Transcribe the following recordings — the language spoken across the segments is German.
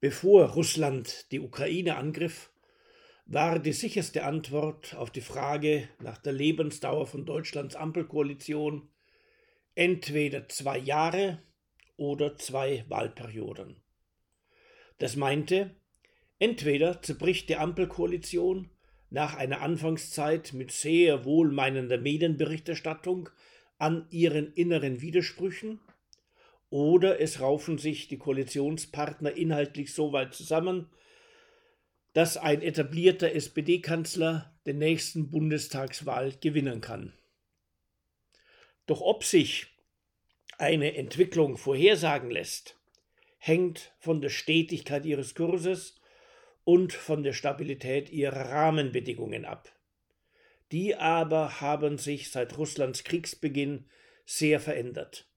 Bevor Russland die Ukraine angriff, war die sicherste Antwort auf die Frage nach der Lebensdauer von Deutschlands Ampelkoalition entweder zwei Jahre oder zwei Wahlperioden. Das meinte, entweder zerbricht die Ampelkoalition nach einer Anfangszeit mit sehr wohlmeinender Medienberichterstattung an ihren inneren Widersprüchen, oder es raufen sich die Koalitionspartner inhaltlich so weit zusammen, dass ein etablierter SPD-Kanzler den nächsten Bundestagswahl gewinnen kann. Doch ob sich eine Entwicklung vorhersagen lässt, hängt von der Stetigkeit ihres Kurses und von der Stabilität ihrer Rahmenbedingungen ab. Die aber haben sich seit Russlands Kriegsbeginn sehr verändert.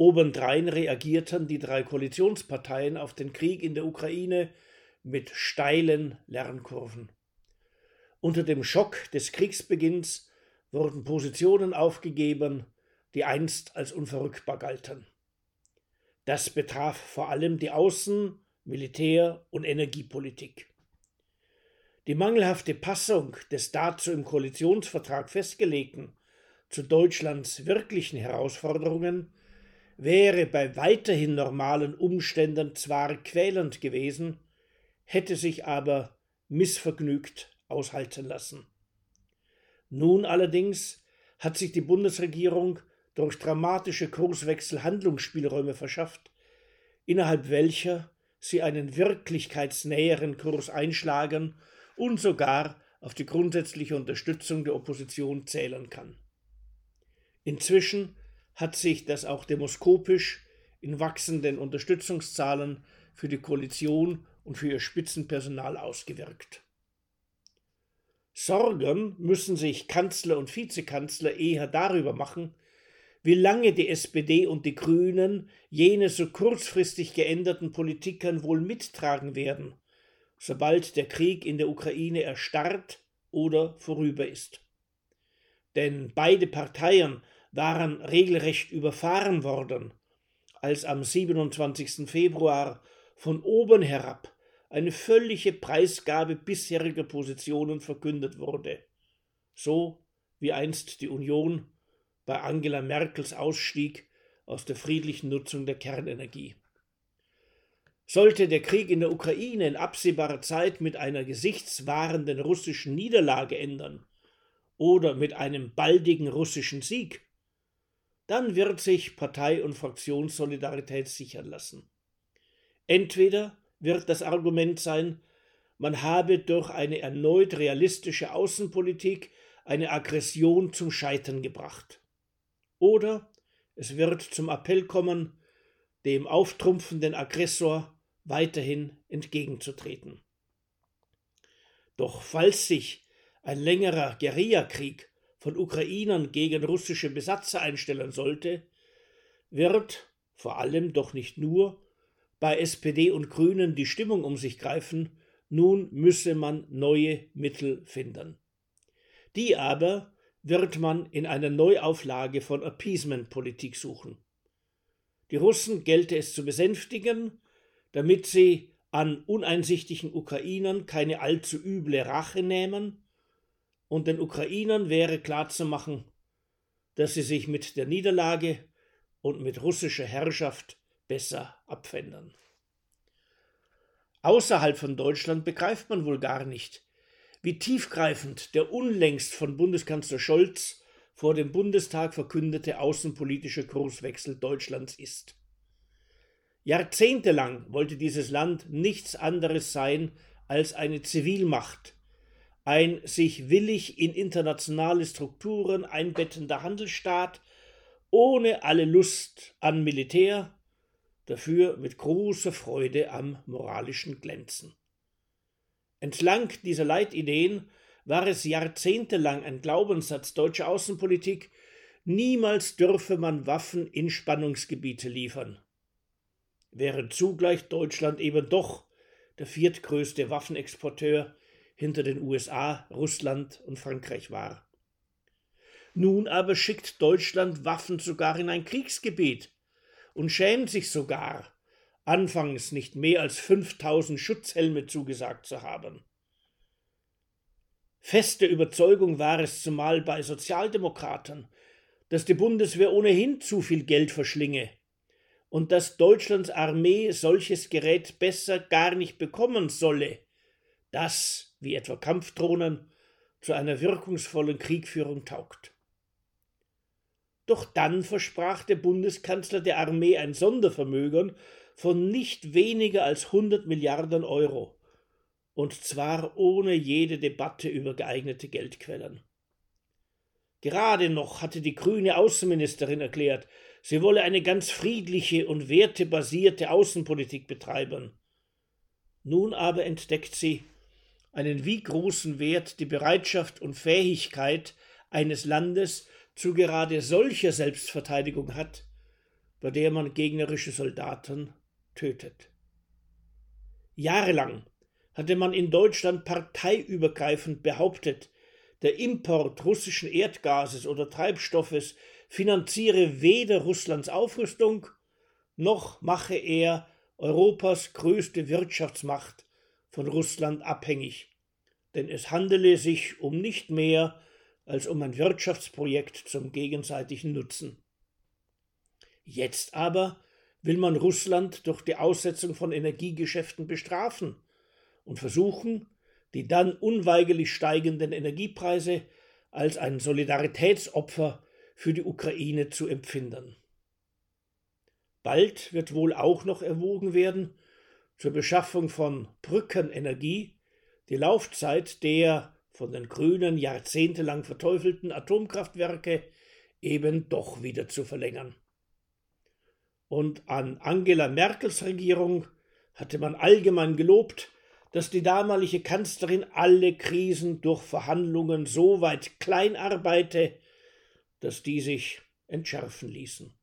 Obendrein reagierten die drei Koalitionsparteien auf den Krieg in der Ukraine mit steilen Lernkurven. Unter dem Schock des Kriegsbeginns wurden Positionen aufgegeben, die einst als unverrückbar galten. Das betraf vor allem die Außen-, Militär- und Energiepolitik. Die mangelhafte Passung des dazu im Koalitionsvertrag festgelegten zu Deutschlands wirklichen Herausforderungen wäre bei weiterhin normalen Umständen zwar quälend gewesen, hätte sich aber missvergnügt aushalten lassen. Nun allerdings hat sich die Bundesregierung durch dramatische Kurswechsel Handlungsspielräume verschafft, innerhalb welcher sie einen wirklichkeitsnäheren Kurs einschlagen und sogar auf die grundsätzliche Unterstützung der Opposition zählen kann. Inzwischen hat sich das auch demoskopisch in wachsenden Unterstützungszahlen für die Koalition und für ihr Spitzenpersonal ausgewirkt. Sorgen müssen sich Kanzler und Vizekanzler eher darüber machen, wie lange die SPD und die Grünen jene so kurzfristig geänderten Politikern wohl mittragen werden, sobald der Krieg in der Ukraine erstarrt oder vorüber ist. Denn beide Parteien waren regelrecht überfahren worden, als am 27. Februar von oben herab eine völlige Preisgabe bisheriger Positionen verkündet wurde, so wie einst die Union bei Angela Merkels Ausstieg aus der friedlichen Nutzung der Kernenergie. Sollte der Krieg in der Ukraine in absehbarer Zeit mit einer gesichtswahrenden russischen Niederlage ändern oder mit einem baldigen russischen Sieg, dann wird sich Partei- und Fraktionssolidarität sichern lassen. Entweder wird das Argument sein, man habe durch eine erneut realistische Außenpolitik eine Aggression zum Scheitern gebracht. Oder es wird zum Appell kommen, dem auftrumpfenden Aggressor weiterhin entgegenzutreten. Doch falls sich ein längerer Guerillakrieg von Ukrainern gegen russische Besatzer einstellen sollte, wird, vor allem doch nicht nur, bei SPD und Grünen die Stimmung um sich greifen, nun müsse man neue Mittel finden. Die aber wird man in einer Neuauflage von Appeasement-Politik suchen. Die Russen gelte es zu besänftigen, damit sie an uneinsichtigen Ukrainern keine allzu üble Rache nehmen und den Ukrainern wäre klarzumachen, dass sie sich mit der Niederlage und mit russischer Herrschaft besser abfändern. Außerhalb von Deutschland begreift man wohl gar nicht, wie tiefgreifend der unlängst von Bundeskanzler Scholz vor dem Bundestag verkündete außenpolitische Kurswechsel Deutschlands ist. Jahrzehntelang wollte dieses Land nichts anderes sein als eine Zivilmacht, ein sich willig in internationale Strukturen einbettender Handelsstaat ohne alle Lust an Militär, dafür mit großer Freude am moralischen Glänzen. Entlang dieser Leitideen war es jahrzehntelang ein Glaubenssatz deutscher Außenpolitik, niemals dürfe man Waffen in Spannungsgebiete liefern. Während zugleich Deutschland eben doch der viertgrößte Waffenexporteur hinter den USA, Russland und Frankreich war. Nun aber schickt Deutschland Waffen sogar in ein Kriegsgebiet und schämt sich sogar, anfangs nicht mehr als 5000 Schutzhelme zugesagt zu haben. Feste Überzeugung war es zumal bei Sozialdemokraten, dass die Bundeswehr ohnehin zu viel Geld verschlinge und dass Deutschlands Armee solches Gerät besser gar nicht bekommen solle, das, wie etwa Kampfdrohnen, zu einer wirkungsvollen Kriegführung taugt. Doch dann versprach der Bundeskanzler der Armee ein Sondervermögen von nicht weniger als 100 Milliarden Euro, und zwar ohne jede Debatte über geeignete Geldquellen. Gerade noch hatte die grüne Außenministerin erklärt, sie wolle eine ganz friedliche und wertebasierte Außenpolitik betreiben. Nun aber entdeckt sie, einen wie großen Wert die Bereitschaft und Fähigkeit eines Landes zu gerade solcher Selbstverteidigung hat, bei der man gegnerische Soldaten tötet. Jahrelang hatte man in Deutschland parteiübergreifend behauptet, der Import russischen Erdgases oder Treibstoffes finanziere weder Russlands Aufrüstung, noch mache er Europas größte Wirtschaftsmacht von Russland abhängig, denn es handele sich um nicht mehr als um ein Wirtschaftsprojekt zum gegenseitigen Nutzen. Jetzt aber will man Russland durch die Aussetzung von Energiegeschäften bestrafen und versuchen, die dann unweigerlich steigenden Energiepreise als ein Solidaritätsopfer für die Ukraine zu empfinden. Bald wird wohl auch noch erwogen werden, zur Beschaffung von Brückenenergie die Laufzeit der von den Grünen jahrzehntelang verteufelten Atomkraftwerke eben doch wieder zu verlängern. Und an Angela Merkels Regierung hatte man allgemein gelobt, dass die damalige Kanzlerin alle Krisen durch Verhandlungen so weit klein arbeite, dass die sich entschärfen ließen.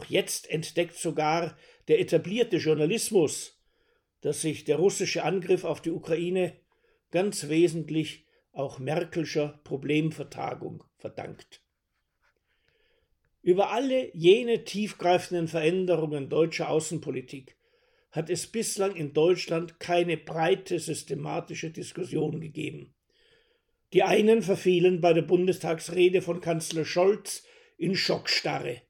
Doch jetzt entdeckt sogar der etablierte Journalismus, dass sich der russische Angriff auf die Ukraine ganz wesentlich auch Merkelscher Problemvertagung verdankt. Über alle jene tiefgreifenden Veränderungen deutscher Außenpolitik hat es bislang in Deutschland keine breite systematische Diskussion gegeben. Die einen verfielen bei der Bundestagsrede von Kanzler Scholz in Schockstarre.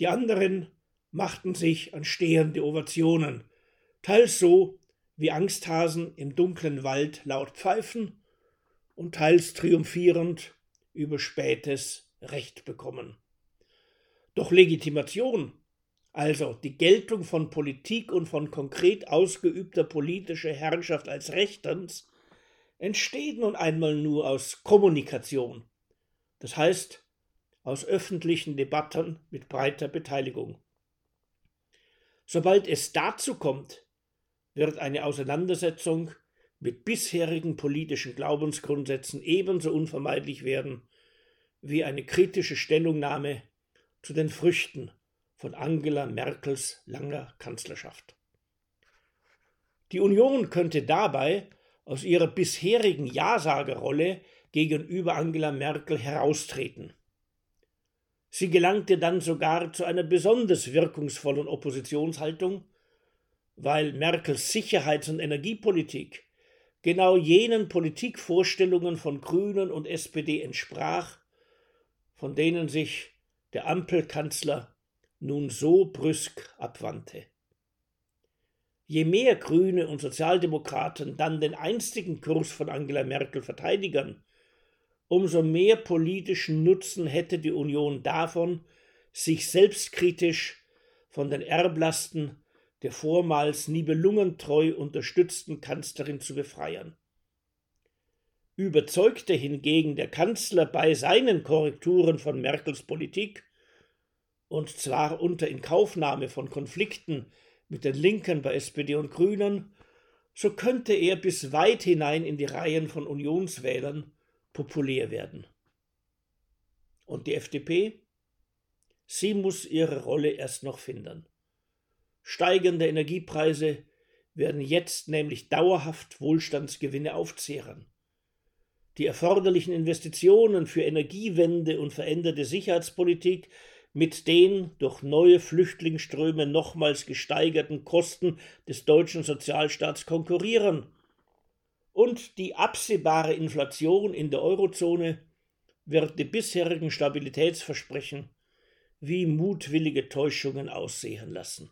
Die anderen machten sich an stehende Ovationen, teils so, wie Angsthasen im dunklen Wald laut pfeifen und teils triumphierend über spätes Recht bekommen. Doch Legitimation also die Geltung von Politik und von konkret ausgeübter politischer Herrschaft als Rechtens, entsteht nun einmal nur aus Kommunikation, das heißt aus öffentlichen Debatten mit breiter Beteiligung. Sobald es dazu kommt, wird eine Auseinandersetzung mit bisherigen politischen Glaubensgrundsätzen ebenso unvermeidlich werden wie eine kritische Stellungnahme zu den Früchten von Angela Merkels langer Kanzlerschaft. Die Union könnte dabei aus ihrer bisherigen Ja-Sagerrolle gegenüber Angela Merkel heraustreten. Sie gelangte dann sogar zu einer besonders wirkungsvollen Oppositionshaltung, weil Merkels Sicherheits- und Energiepolitik genau jenen Politikvorstellungen von Grünen und SPD entsprach, von denen sich der Ampelkanzler nun so brüsk abwandte. Je mehr Grüne und Sozialdemokraten dann den einstigen Kurs von Angela Merkel verteidigen, umso mehr politischen Nutzen hätte die Union davon, sich selbstkritisch von den Erblasten der vormals nibelungentreu unterstützten Kanzlerin zu befreien. Überzeugte hingegen der Kanzler bei seinen Korrekturen von Merkels Politik und zwar unter Inkaufnahme von Konflikten mit den Linken bei SPD und Grünen, so könnte er bis weit hinein in die Reihen von Unionswählern populär werden. Und die FDP? Sie muss ihre Rolle erst noch finden. Steigende Energiepreise werden jetzt nämlich dauerhaft Wohlstandsgewinne aufzehren. Die erforderlichen Investitionen für Energiewende und veränderte Sicherheitspolitik mit den durch neue Flüchtlingsströme nochmals gesteigerten Kosten des deutschen Sozialstaats konkurrieren. Und die absehbare Inflation in der Eurozone wird die bisherigen Stabilitätsversprechen wie mutwillige Täuschungen aussehen lassen.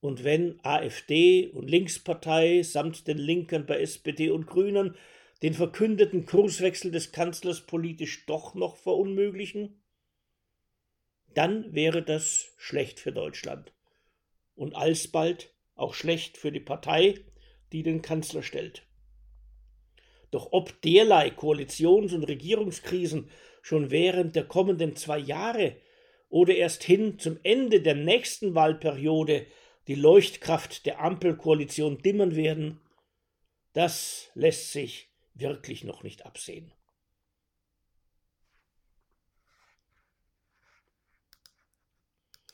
Und wenn AfD und Linkspartei samt den Linken bei SPD und Grünen den verkündeten Kurswechsel des Kanzlers politisch doch noch verunmöglichen, dann wäre das schlecht für Deutschland und alsbald auch schlecht für die Partei, die den Kanzler stellt. Doch ob derlei Koalitions- und Regierungskrisen schon während der kommenden zwei Jahre oder erst hin zum Ende der nächsten Wahlperiode die Leuchtkraft der Ampelkoalition dimmen werden, das lässt sich wirklich noch nicht absehen.